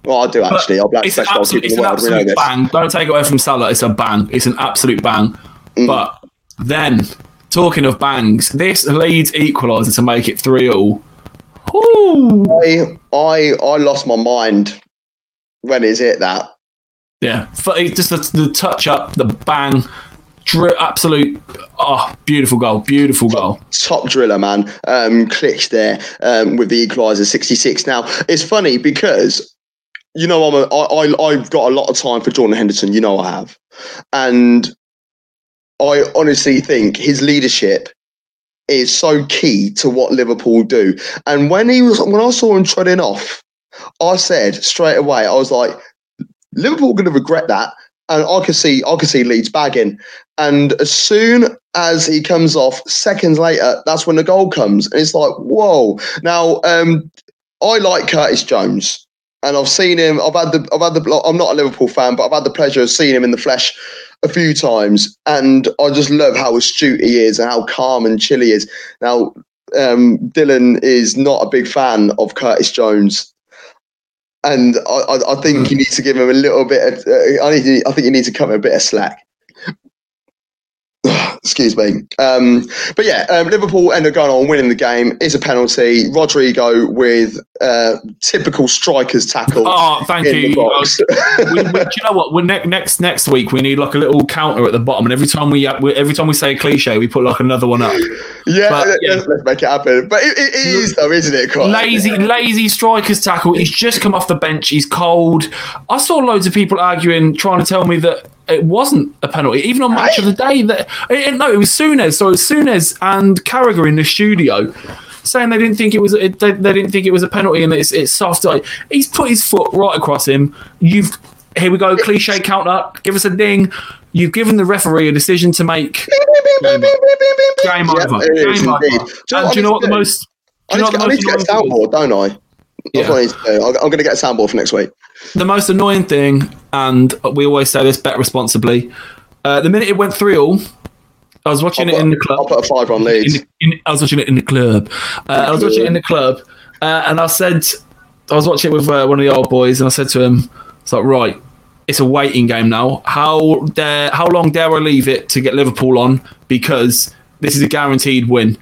Well, I do actually. Oblak's It's an best absolute, it's an world. Absolute bang. Don't take away from Salah. It's a bang. It's an absolute bang. Mm. But then, talking of bangs, this Leeds equaliser to make it three all. Ooh. I, I, I lost my mind when is it that? Yeah, just the, the touch up, the bang, dri- absolute, oh, beautiful goal, beautiful goal. top driller, man. Um, Klich's there um, with the equaliser 66. Now, it's funny because, you know, I'm a, I, I, I've got a lot of time for Jordan Henderson. You know, I have. And I honestly think his leadership is so key to what Liverpool do. And when he was, when I saw him treading off, I said straight away, I was like, Liverpool going to regret that. And I could see, I could see Leeds bagging. And as soon as he comes off, seconds later, that's when the goal comes. And it's like, whoa. Now, um, I like Curtis Jones. And I've seen him. I've had the. I've had the. I'm not a Liverpool fan, but I've had the pleasure of seeing him in the flesh a few times, and I just love how astute he is and how calm and chill he is. Now, um, Dylan is not a big fan of Curtis Jones. And I, I, I think you need to give him a little bit. Of, uh, I need. To, I think you need to cut him a bit of slack. Excuse me. Um, but yeah, um, Liverpool end up going on winning the game. Is a penalty. Rodrigo with uh, typical striker's tackle. Oh, thank you. we, we, do you know what? We're ne- next next week we need like a little counter at the bottom, and every time we, we every time we say a cliche, we put like another one up. yeah, But, let's, yeah. let's make it happen. But it, it is though, isn't it? Quite? Lazy, lazy strikers tackle. He's just come off the bench. He's cold. I saw loads of people arguing, trying to tell me that it wasn't a penalty, even on match of the day. That it, no, it was Souness. So it was Souness and Carragher in the studio. Saying they didn't think it was, it, they, they didn't think it was a penalty, and it's it's soft. Like, he's put his foot right across him. You've here we go, cliche counter. Give us a ding. You've given the referee a decision to make. Game over. it is Game over. Do you know And what do you know I what the need to do? most? I need, to, what I the need to most get a soundboard, don't I? Yeah. I need to do. I'm, I'm going to get a soundboard for next week. the most annoying thing, and we always say this, bet responsibly. Uh, the minute it went three all, I was watching I'll it in the club. I'll club. put a five on In Leeds. the, in, I was watching it in the club. Uh, I was watching it in the club, uh, and I said, I was watching it with uh, one of the old boys, and I said to him, "It's like right, it's a waiting game now. How dare, how long dare I leave it to get Liverpool on? Because this is a guaranteed win."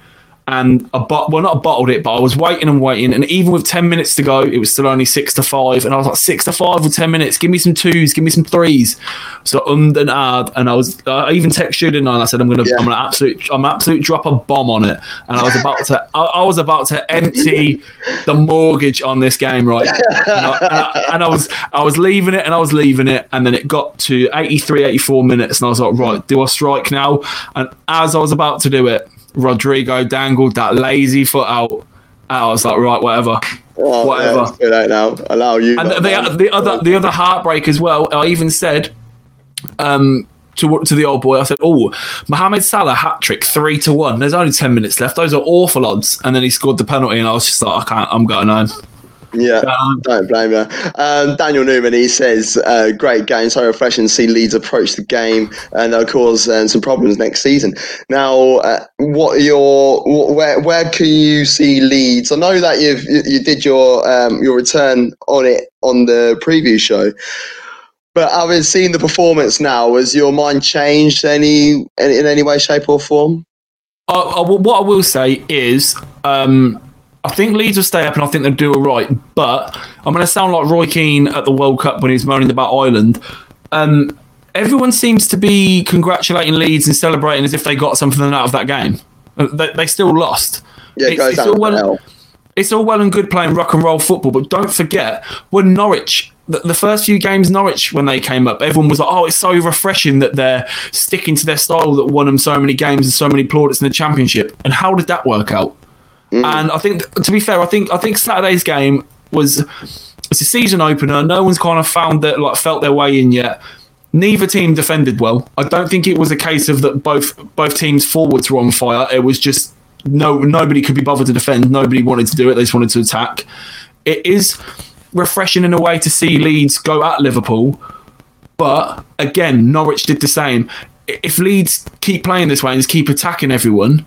And I bot- well, not bottled it, but I was waiting and waiting, and even with ten minutes to go, it was still only six to five, and I was like six to five with ten minutes. Give me some twos, give me some threes. So um and ah, and I was I even texted you? And I said I'm gonna Yeah. I'm gonna absolute I'm absolute drop a bomb on it, and I was about to I, I was about to empty the mortgage on this game, right? And I, and, I, and I was I was leaving it and I was leaving it, and then it got to 83, 84 minutes, and I was like, right, do I strike now? And as I was about to do it, Rodrigo dangled that lazy foot out. I was like, right, whatever, Oh, whatever. Yeah, let's do that now. Allow you. And lot, the, the other the other heartbreak as well. I even said um, to to the old boy, I said, "Oh, Mohamed Salah hat trick, three to one. There's only ten minutes left. Those are awful odds." And then he scored the penalty, and I was just like, "I can't. I'm going home." Yeah, Um, don't blame you. Um, Daniel Newman, he says, uh, great game, so refreshing to see Leeds approach the game and they'll cause uh, some problems next season. Now, uh, what are your, wh- where, where can you see Leeds? I know that you've, you, you did your, um, your return on it on the preview show, but having seen the performance now, has your mind changed any, in, any way, shape or form? I, I, what I will say is, um, I think Leeds will stay up, and I think they'll do all right. But I'm going to sound like Roy Keane at the World Cup when he's moaning about Ireland. Um, everyone seems to be congratulating Leeds and celebrating as if they got something out of that game. Uh, They, they still lost. Yeah, it It's- it's all well- it's all well and good playing rock and roll football, but don't forget when Norwich, the, the first few games Norwich when they came up, everyone was like, "Oh, it's so refreshing that they're sticking to their style that won them so many games and so many plaudits in the championship." And how did that work out? Mm. And I think, to be fair, I think I think Saturday's game was it's a season opener. No one's kind of found that like felt their way in yet. Neither team defended well. I don't think it was a case of that both both teams forwards were on fire. It was just no nobody could be bothered to defend. Nobody wanted to do it. They just wanted to attack. It is refreshing in a way to see Leeds go at Liverpool, but again, Norwich did the same. If Leeds keep playing this way and just keep attacking everyone,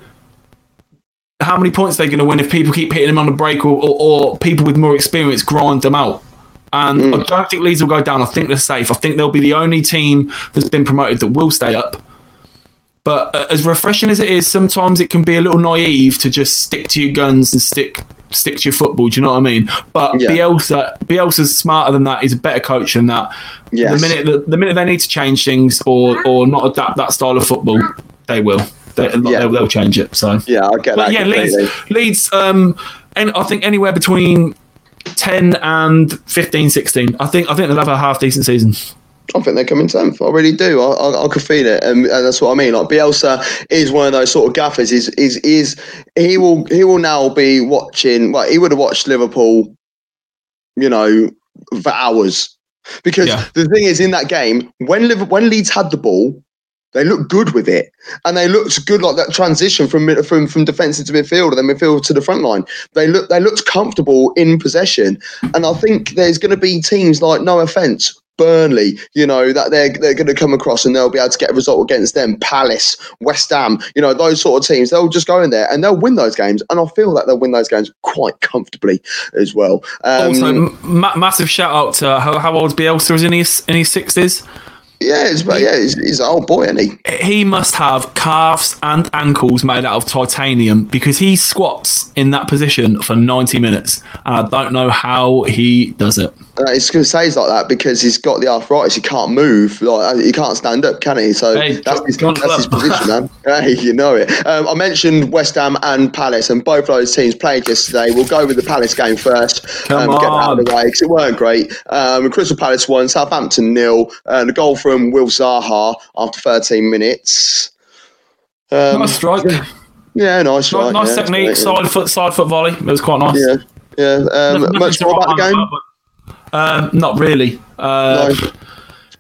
how many points they're they going to win if people keep hitting them on the break or, or, or people with more experience grind them out? And I don't think Leeds will go down. I think they're safe. I think they'll be the only team that's been promoted that will stay up. But uh, as refreshing as it is, sometimes it can be a little naive to just stick to your guns and stick stick to your football. Do you know what I mean? But Yeah. Bielsa, Bielsa's smarter than that. He's a better coach than that. Yes. The minute the, the minute they need to change things or or not adapt that style of football, they will. They, Yeah. they'll, they'll change it. So Yeah, I get but that yeah, completely. Leeds, Leeds, um, and I think anywhere between ten and 15, 16. I think I think they'll have a half decent season. I think they're coming tenth. I really do. I, I, I can feel it, and, and that's what I mean. Like Bielsa is one of those sort of gaffers. Is is is he will he will now be watching? Well, he would have watched Liverpool, you know, for hours. Because Yeah. the thing is, in that game, when Liverpool, when Leeds had the ball, They looked good with it, and they looked good like that transition from from from defence into midfield and then midfield to the front line. They look they looked comfortable in possession, and I think there's going to be teams like no offence. Burnley, you know that they're they're going to come across and they'll be able to get a result against them. Palace, West Ham, you know those sort of teams. They'll just go in there and they'll win those games, and I feel that they'll win those games quite comfortably as well. Um, Also, ma- massive shout out to how, how old's Bielsa is in his in his sixties. Yeah, it's, yeah, he's, he's an old boy, isn't he? He must have calves and ankles made out of titanium because he squats in that position for ninety minutes, and I don't know how he does it. Uh, it's going to say he's like that because he's got the arthritis. He can't move. Like uh, he can't stand up, can he? So Hey, that's, his, that's his position, man. Hey, you know it. Um, I mentioned West Ham and Palace, and both those teams played yesterday. We'll go with the Palace game first. Come um, Get that out of the way because it weren't great. Um, Crystal Palace won, Southampton nil, and a goal from Wilf Zaha after 13 minutes. Um, Nice strike, yeah, nice, nice, nice yeah, technique, side foot, side foot volley. It was quite nice. Yeah, yeah. Um, much more about the game. about, Um, not really. Uh, No.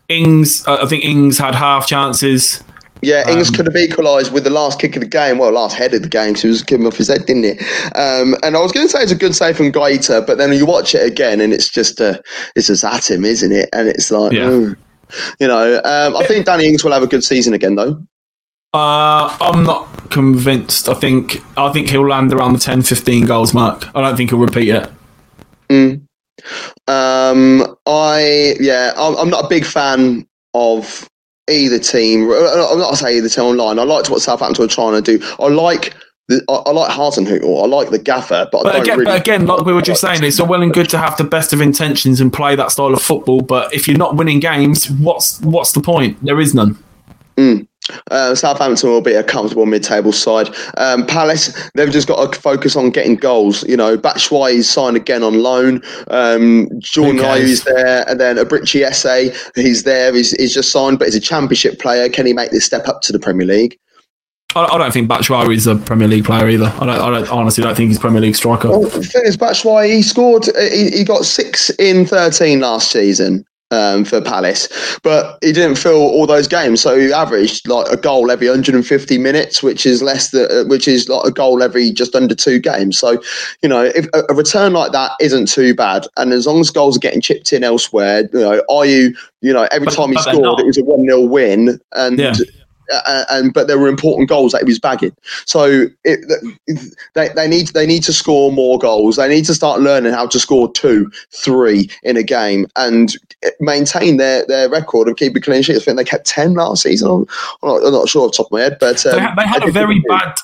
Ings, I think Ings had half chances. Yeah, Ings Um, could have equalised with the last kick of the game. Well, last head of the game. So he was giving off his head, didn't it? Um, and I was going to say it's a good save from Guaita, but then you watch it again and it's just uh, it's just at him, isn't it? And it's like, Yeah. mm. you know, um, I think Danny Ings will have a good season again, though. Uh, I'm not convinced. I think I think he'll land around the 10, 15 goals mark. I don't think he'll repeat it. Um, I yeah, I'm, I'm not a big fan of either team. Uh, uh, I'm not gonna say either team online. I liked what Southampton were trying to do. I like. The, I, I like Hasenhüttl. I like the gaffer, but, But again, really. but again, like we were just saying, it's all well and good to have the best of intentions and play that style of football. But if you're not winning games, what's what's the point? There is none. Hmm. Uh, Southampton will be a comfortable mid-table side. Um, Palace, they've just got to focus on getting goals. You know, Batshuayi signed again on loan. Um, Jordan cares? Ayew's there, and then Eberechi Eze, he's there. He's, he's just signed, but he's a Championship player. Can he make this step up to the Premier League? I, I don't think Batshuayi is a Premier League player either. I don't, I don't honestly don't think he's a Premier League striker. Well, the thing is, Batshuayi, he scored. He, he got six in thirteen last season. Um, for Palace, but he didn't fill all those games, so he averaged like a goal every 150 minutes, which is less than, uh, which is like a goal every just under two games. So, you know, if a, a return like that isn't too bad, and as long as goals are getting chipped in elsewhere, you know, are you, you know, every But- time he scored, it was a one 0 win, and. Yeah. Uh, and but there were important goals that he was bagging. So it, they they need they need to score more goals. They need to start learning how to score two, three in a game, and maintain their, their record of keeping clean sheets. I think they kept ten last season. I'm, I'm, not, I'm not sure off the top of my head, but um, They, had- they had a very bad.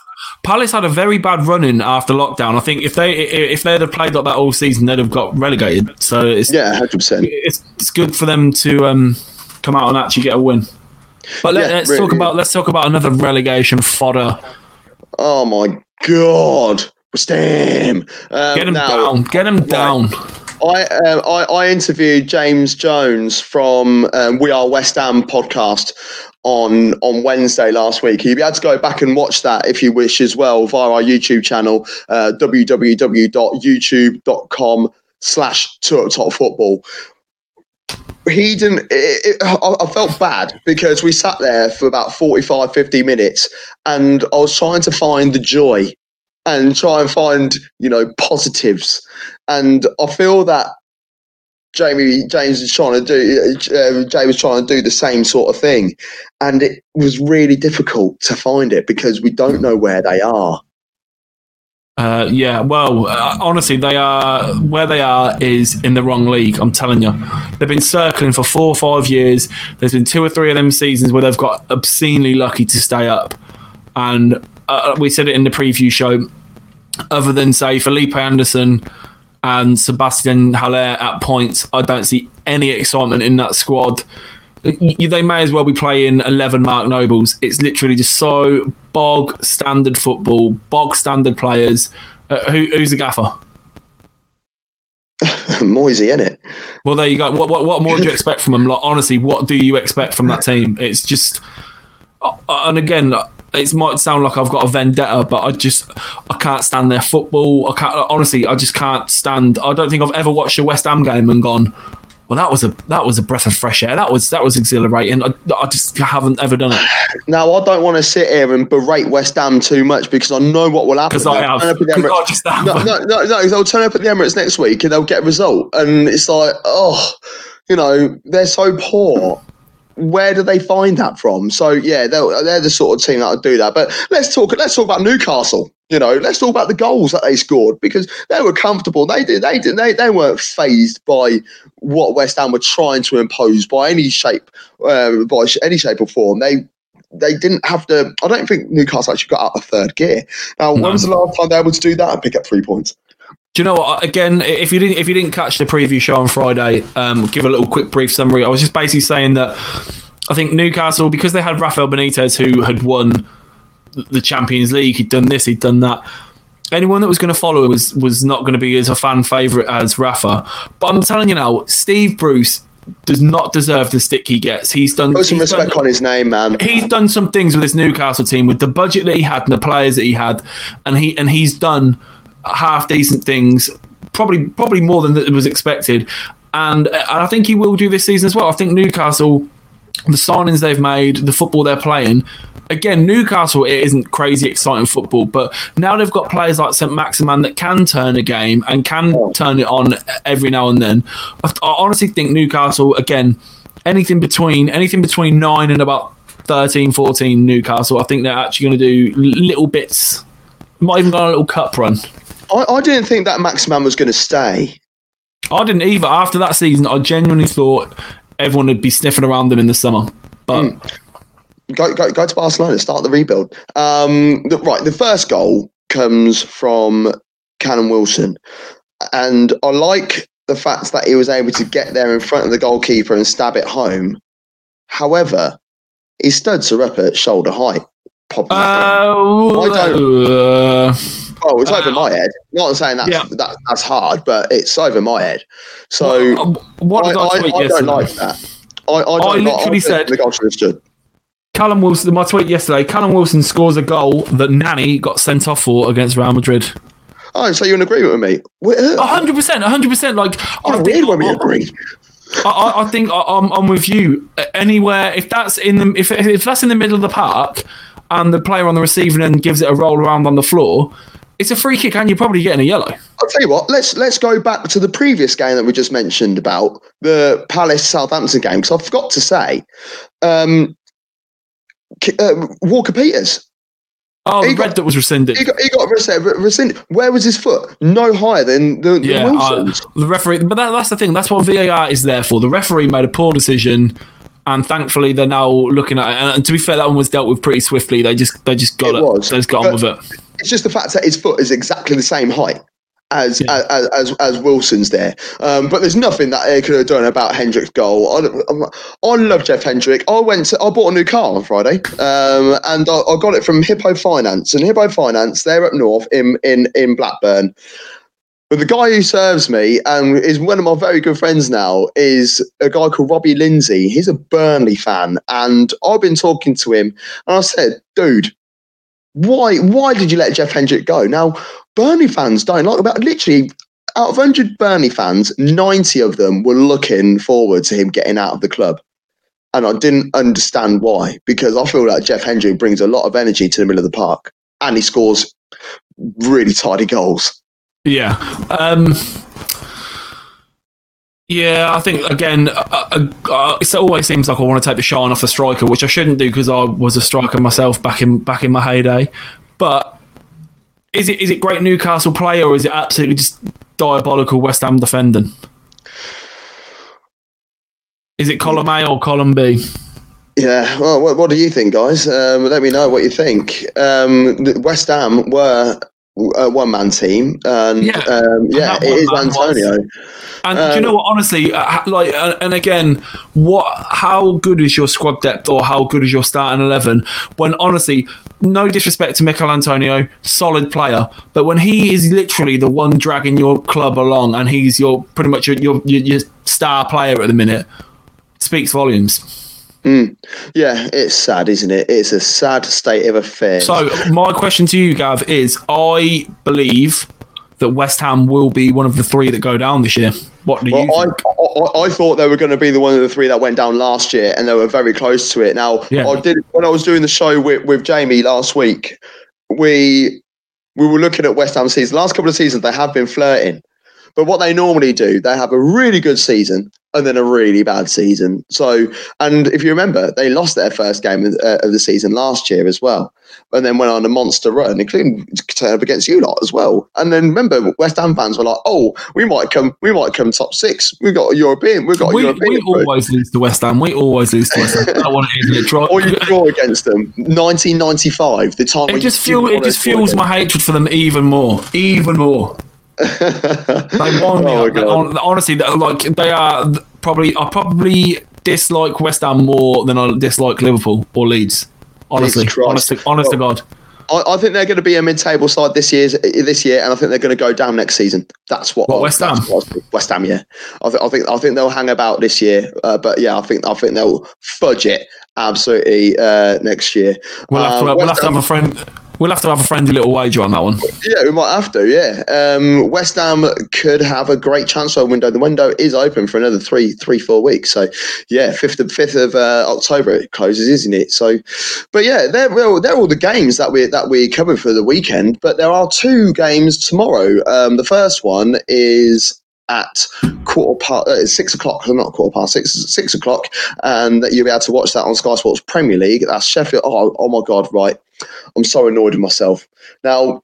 Palace had a very bad run in after lockdown. I think if they if they'd have played like that all season, they'd have got relegated. So it's Yeah, hundred percent. it's, it's good for them to um, come out and actually get a win. But let, Yeah, us really. talk about let's talk about another relegation fodder. Oh my god, West Ham. Um, Get him now, down. Get him down. I, um, I I interviewed James Jones from um, We Are West Ham podcast on on Wednesday last week. You'll be able to go back and watch that if you wish as well via our YouTube channel, uh, www.youtube.com slash top football. He didn't. It, it, I, I felt bad because we sat there for about 45, 50 minutes, and I was trying to find the joy and try and find you know positives and I feel that Jamie James is trying to do uh, Jay was trying to do the same sort of thing, and it was really difficult to find it because we don't know where they are. Uh, yeah, well, uh, honestly, they are where they are is in the wrong league. I'm telling you, they've been circling for four or five years. There's been two or three of them seasons where they've got obscenely lucky to stay up, and uh, we said it in the preview show. Other than say Felipe Anderson and Sebastian Haller at points, I don't see any excitement in that squad. They may as well be playing 11 Mark Nobles. It's literally just so bog standard football, bog standard players. Uh, who, who's the gaffer? Moyesy, in it. Well, there you go. What, what, what more do you expect from them? Like, honestly, what do you expect from that team? It's just, uh, and again, it might sound like I've got a vendetta, but I just, I can't stand their football. I can't, honestly, I just can't stand. I don't think I've ever watched a West Ham game and gone, well, that was a that was a breath of fresh air. That was that was exhilarating. I, I just haven't ever done it. Now, I don't want to sit here and berate West Ham too much because I know what will happen. Because I have. Up I just have. No, no, no, no. They'll turn up at the Emirates next week and they'll get a result, and it's like, oh, you know, they're so poor. Where do they find that from? So yeah, they're, they're the sort of team that would do that. But let's talk. Let's talk about Newcastle. You know, let's talk about the goals that they scored because they were comfortable. They did. They did. They, they weren't phased by what West Ham were trying to impose by any shape, uh, by any shape or form. They they didn't have to. I don't think Newcastle actually got out of third gear. Now, when was the last time they were able to do that and pick up three points? Do you know what? Again, if you didn't if you didn't catch the preview show on Friday, um, give a little quick brief summary. I was just basically saying that I think Newcastle because they had Rafael Benitez who had won the Champions League, he'd done this, he'd done that. Anyone that was going to follow him was was not going to be as a fan favorite as Rafa. But I'm telling you now, Steve Bruce does not deserve the stick he gets. He's done. Put some he's done- respect on his name, man. he's done some things with this Newcastle team with the budget that he had and the players that he had, and he and he's done half decent things, probably probably more than was expected, and, uh, and I think he will do this season as well. I think Newcastle, the signings they've made, the football they're playing. Again, Newcastle it isn't crazy exciting football, but now they've got players like Saint-Maximin that can turn a game and can turn it on every now and then. I, I honestly think Newcastle again, anything between anything between nine and about 13, 14 Newcastle. I think they're actually going to do little bits. Might even go on a little cup run. I, I didn't think that Maximin was going to stay. I didn't either. After that season, I genuinely thought everyone would be sniffing around them in the summer. But Go, go, go to Barcelona, start the rebuild. Um, the, right, the first goal comes from Callum Wilson, and I like the fact that he was able to get there in front of the goalkeeper and stab it home. However, his studs are up at shoulder height. Uh, I uh, oh, it's over um, my head. Not saying that's Yeah. that, that's hard, but it's over my head. So what uh, I, did I, I, I yesterday? don't like that. I, I, don't I literally said- the goal should have stood. Callum Wilson, my tweet yesterday. Callum Wilson scores a goal that Nani got sent off for against Real Madrid. Oh, so you're in agreement with me? Hundred percent, a hundred percent. Like I think, weird when we agree. I, I, I think I, I'm, I'm with you. Anywhere if that's in the if if that's in the middle of the park, and the player on the receiving end gives it a roll around on the floor, it's a free kick, and you're probably getting a yellow. I'll tell you what. Let's let's go back to the previous game that we just mentioned about the Palace Southampton game because I forgot to say, um, uh, Walker Peters. Oh, He the got- red that was rescinded. He got he got rescinded. Where was his foot? No higher than the, the uh, the referee. But that, that's the thing. That's what VAR is there for. The referee made a poor decision, and thankfully they're now looking at it. And, to be fair, that one was dealt with pretty swiftly. They just they just got It it. was, They just got on with it. It's just the fact that his foot is exactly the same height as Yeah. as, as as Wilson's there. Um, but there's nothing that they could have done about Hendrick's goal. I, I'm- love Jeff Hendrick. I went to, I bought a new car on Friday, um, and I, I got it from Hippo Finance. And Hippo Finance, they're up north in in in Blackburn. But the guy who serves me and is one of my very good friends now is a guy called Robbie Lindsay. He's a Burnley fan, and I've been talking to him, and I said, "Dude, why why did you let Jeff Hendrick go? Now, Burnley fans don't like about literally out of 100 Burnley fans, 90 of them were looking forward to him getting out of the club. And I didn't understand why, because I feel like Jeff Hendrick brings a lot of energy to the middle of the park and he scores really tidy goals. Yeah. Um, yeah, I think again, uh, uh, uh, it always seems like I want to take the shine off the striker, which I shouldn't do because I was a striker myself back in back in my heyday. But is it is it great Newcastle play or is it absolutely just diabolical West Ham defending? Is it column A or column B? Yeah, well, what, what do you think, guys? Um, let me know what you think. Um, West Ham were a one man team, and Yeah. um, yeah, that it is man was- Antonio. And do you Um, know what? Honestly, uh, like, uh, and again, what? How good is your squad depth, or how good is your starting eleven? When honestly, no disrespect to Michail Antonio, solid player, but when he is literally the one dragging your club along, and he's your pretty much your, your, your star player at the minute, speaks volumes. Mm. Yeah, it's sad, isn't it? It's a sad state of affairs. So my question to you, Gav, is: I believe that West Ham will be one of the three that go down this year. What do you Well, I, think? I, I thought they were going to be the one of the three that went down last year, and they were very close to it. Now, Yeah. I did when I was doing the show with, with Jamie last week. We we were looking at West Ham season. Last couple of seasons, they have been flirting, but what they normally do, they have a really good season and then a really bad season. So, and if you remember, they lost their first game of, uh, of the season last year as well, and then went on a monster run, including turn up against you lot as well. And then remember, West Ham fans were like, "Oh, we might come, we might come top six. We got a European, we've got a We, European." we approach." always lose to West Ham. We always lose to West Ham. I want isn't it? Try, or you draw against them. 1995, the time it just feel, it just fuels my hatred for them even more, even more. They won me. Oh, up. Honestly, like they are probably. I probably dislike West Ham more than I dislike Liverpool or Leeds. Honestly, honest, to, honest to God. I, I think they're going to be a mid-table side this year. This year, and I think they're going to go down next season. That's what. What, I- West Ham? what I- West Ham, yeah. I, th- I think. I think they'll hang about this year, uh, but yeah, I think. I think they'll fudge it absolutely uh, next year. We'll have, to, Um, we'll have to have a friend. We'll have to have a friendly little wager on that one. Yeah, we might have to. Yeah, um, West Ham could have a great transfer window. The window is open for another three, three, four weeks. So, yeah, fifth of fifth of uh, October it closes, isn't it? So, but yeah, they're they're all the games that we that we covered for the weekend. But there are two games tomorrow. Um, the first one is at quarter past uh, six o'clock, not quarter past six, six o'clock, and that you'll be able to watch that on Sky Sports Premier League. That's Sheffield. Oh, oh my God! Right, I'm so annoyed with myself now.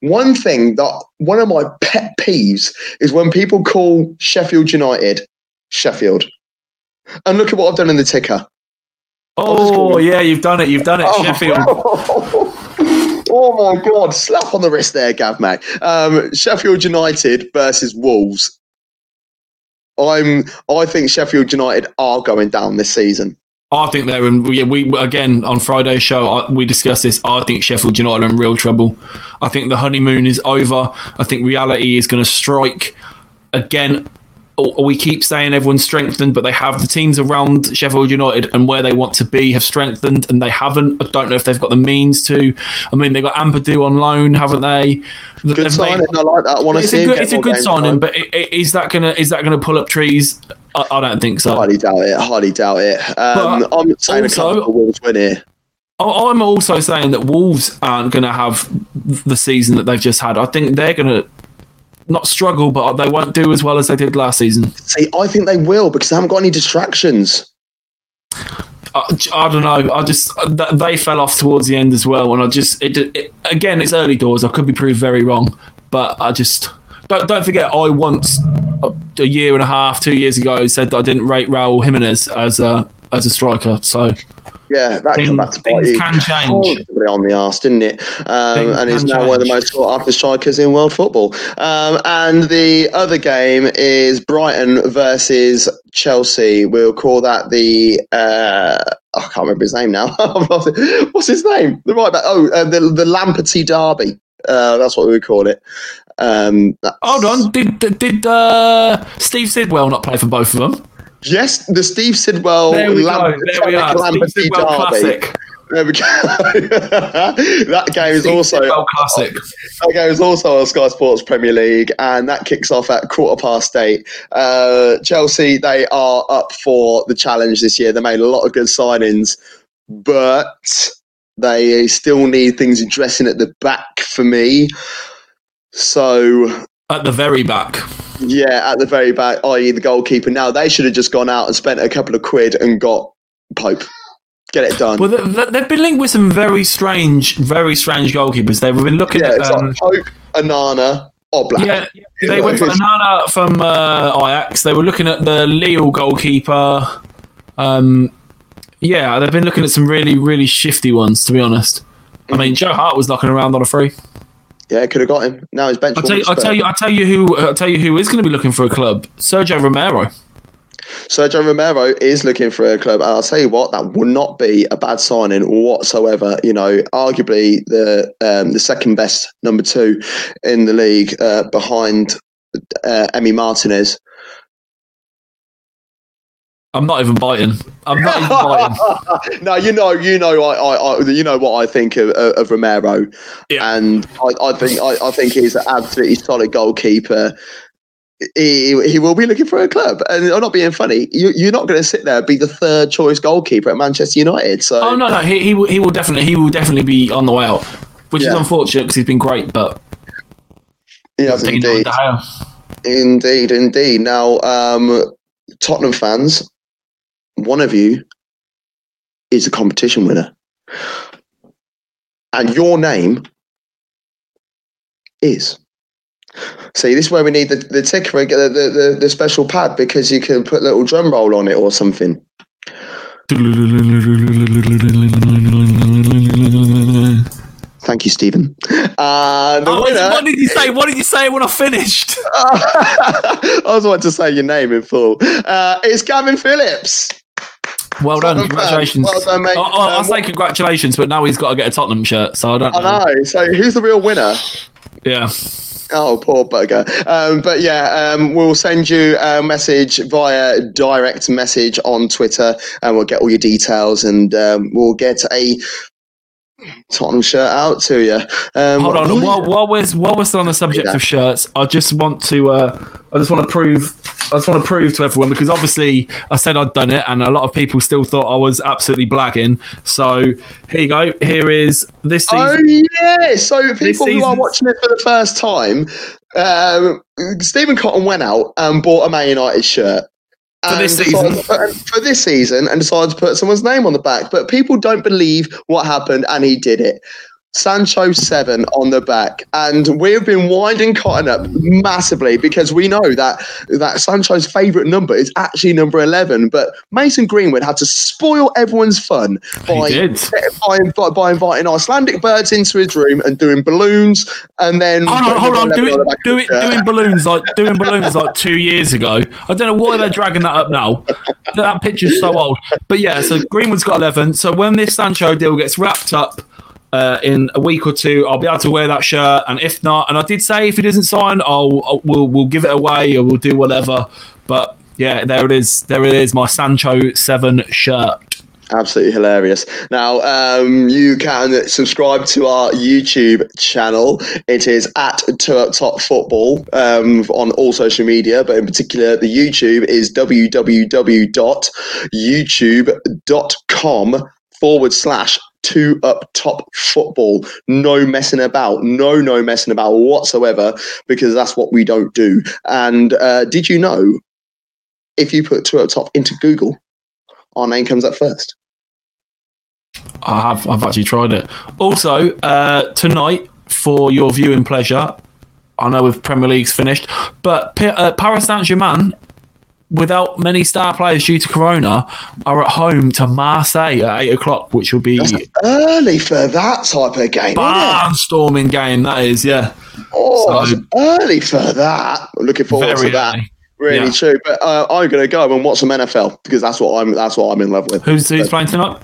One thing that one of my pet peeves is when people call Sheffield United Sheffield. And look at what I've done in the ticker. Oh yeah, you've done it. You've done it. Sheffield. oh my god, slap on the wrist there, Gav Mac. Um, Sheffield United versus Wolves. I'm I think Sheffield United are going down this season. I think they're in. Yeah, we again on Friday's show I, we discussed this. I think Sheffield United are in real trouble. I think the honeymoon is over. I think reality is going to strike again. O- We keep saying everyone's strengthened, but they have the teams around Sheffield United and where they want to be have strengthened, and they haven't. I don't know if they've got the means to. I mean, they've got Ampadu on loan, haven't they? Good They've signing. made- I like that. I want to It's see a good, it's a good signing, time. but i- i- is that gonna is that gonna pull up trees? I, I don't think so. I highly doubt it. I highly doubt it. Um, I'm saying also- a couple of Wolves win here. I'm also saying that Wolves aren't going to have the season that they've just had. I think they're going to not struggle, but they won't do as well as they did last season. See, I think they will because they haven't got any distractions. I, I don't know. I just uh, they fell off towards the end as well, and I just it, it, again it's early doors. I could be proved very wrong, but I just don't don't forget. I once a, a year and a half, two years ago, said that I didn't rate Raul Jimenez as a as a striker. So Yeah, that Things- back to bite you can change. on the arse, didn't it? Um, and he's now one of the most sought after strikers in world football. Um, and the other game is Brighton versus Chelsea. We'll call that the. Uh, I can't remember his name now. I've lost it. What's his name? The right back. Oh, uh, the the Lamptey Derby. Uh, that's what we would call it. Um, hold on, did did, did uh, Steve Sidwell not play for both of them? Yes, the Steve Sidwell. There we Lam- go. There we are. Steve Sidwell Derby. classic. There we go. that game is Steve also Sidwell classic. that game is also on Sky Sports Premier League, and that kicks off at quarter past eight. Uh, Chelsea they are up for the challenge this year. They made a lot of good signings, but they still need things addressing at the back for me. So At the very back. yeah, at the very back, i.e. the goalkeeper. Now they should have just gone out and spent a couple of quid and got Pope. Get it done. Well, they- they- they've been linked with some very strange, very strange goalkeepers. They've been looking yeah, at. it's Um, like Pope, Onana, Oblak. yeah, they went for Onana from uh, Ajax. They were looking at the Lille goalkeeper. Um, yeah, they've been looking at some really, really shifty ones, to be honest. I mean, Joe Hart was knocking around on a free. Yeah, could have got him. Now he's bench. I'll tell you, I tell you, I tell you who, I'll tell you who is going to be looking for a club. Sergio Romero. Sergio Romero is looking for a club. And I'll tell you what, that would not be a bad signing whatsoever. You know, arguably the um, the second best number two in the league uh, behind uh, Emi Martinez. I'm not even biting. I'm not even biting. no, you know, you know, I, I, I you know what I think of, of Romero, Yeah. and I, I think I, I think he's an absolutely solid goalkeeper. He, he will be looking for a club, and I'm not being funny. You, you're not going to sit there and be the third choice goalkeeper at Manchester United. So Oh no, no, he, he will he will definitely he will definitely be on the way out, which is unfortunate because he's been great, but he has indeed, indeed, indeed. Now, um, Tottenham fans, one of you is a competition winner, and your name is. See, this is where we need the, the ticker, the, the, the, special pad, because you can put a little drum roll on it or something. Thank you, Stephen. Uh, the Oh, what, winner. what did you say? What did you say when I finished? I was about to say your name in full. Uh, it's Gavin Phillips. Well done, Tottenham congratulations. Well done, mate. I, I, I'll Um, say congratulations, but now he's got to get a Tottenham shirt, so I don't know. I know. So who's the real winner? Yeah. Oh, poor bugger. Um, but yeah, um, we'll send you a message via direct message on Twitter, and we'll get all your details, and um, we'll get a Tottenham shirt out to you. Um, Hold on. While, while we're while we're still on the subject Yeah. of shirts, I just want to uh, I just want to prove I just want to prove to everyone because obviously I said I'd done it, and a lot of people still thought I was absolutely blagging. So here you go. Here is this Season, Oh yeah! So people who are watching it for the first time, um, Stephen Cotton went out and bought a Man United shirt. For this season? put- for this season, and decided to put someone's name on the back. But people don't believe what happened, and he did it. Sancho seven on the back, and we've been winding Cotton up massively because we know that that Sancho's favourite number is actually number eleven. But Mason Greenwood had to spoil everyone's fun by by, by, by inviting Icelandic birds into his room and doing balloons, and then Hold on, hold on. putting Do them it, back do it, doing balloons like doing balloons like two years ago. I don't know why they're dragging that up now. That picture's so old. But yeah, so Greenwood's got eleven. So when this Sancho deal gets wrapped up uh, in a week or two, I'll be able to wear that shirt. And if not, and I did say if he doesn't sign, I'll, I'll we'll we'll give it away or we'll do whatever. But yeah, there it is. There it is. My Sancho seven shirt. Absolutely hilarious. Now, um, you can subscribe to our YouTube channel. It is at Top Football um, on all social media, but in particular, the YouTube is www.youtube.com forward slash two up top football. No messing about. No, no messing about whatsoever, because that's what we don't do. And uh, did you know if you put two up top into Google, our name comes up first? I have. I've actually tried it. Also, uh, tonight for your viewing pleasure, I know with Premier League's finished, but uh, Paris Saint Germain, without many star players due to Corona, are at home to Marseille at eight o'clock, which will be early for that type of game. barnstorming game. That is, yeah, Oh, So- early for that. I'm looking forward to that. early. Really Yeah. true. But uh, I'm going to go and watch some NFL because that's what I'm. That's what I'm in love with. Who's who's playing tonight?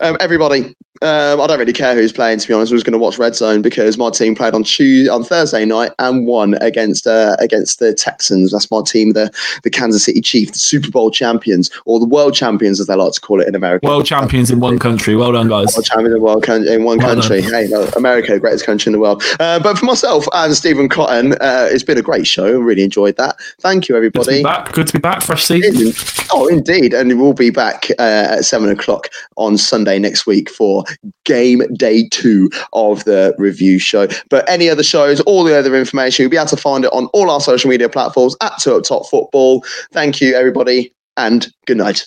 Um, everybody. Um, I don't really care who's playing. To be honest, I was going to watch Red Zone because my team played on Tuesday, on Thursday night and won against uh, against the Texans. That's my team, the the Kansas City Chiefs, the Super Bowl champions or the world champions, as they like to call it in America. World champions in one country. Well done, guys. World champion in world coun- in one Well country. done. Hey, no, America, the greatest country in the world. Uh, but for myself and Stephen Cotton, uh, it's been a great show. I really enjoyed that. Thank you, everybody. Good to be back. Good to be back. Fresh season. Oh, indeed. And we'll be back uh, at seven o'clock on Sunday next week for game day two of the review show. But any other shows, all the other information, you'll be able to find it on all our social media platforms at Two Up Top Football. Thank you, everybody, and good night.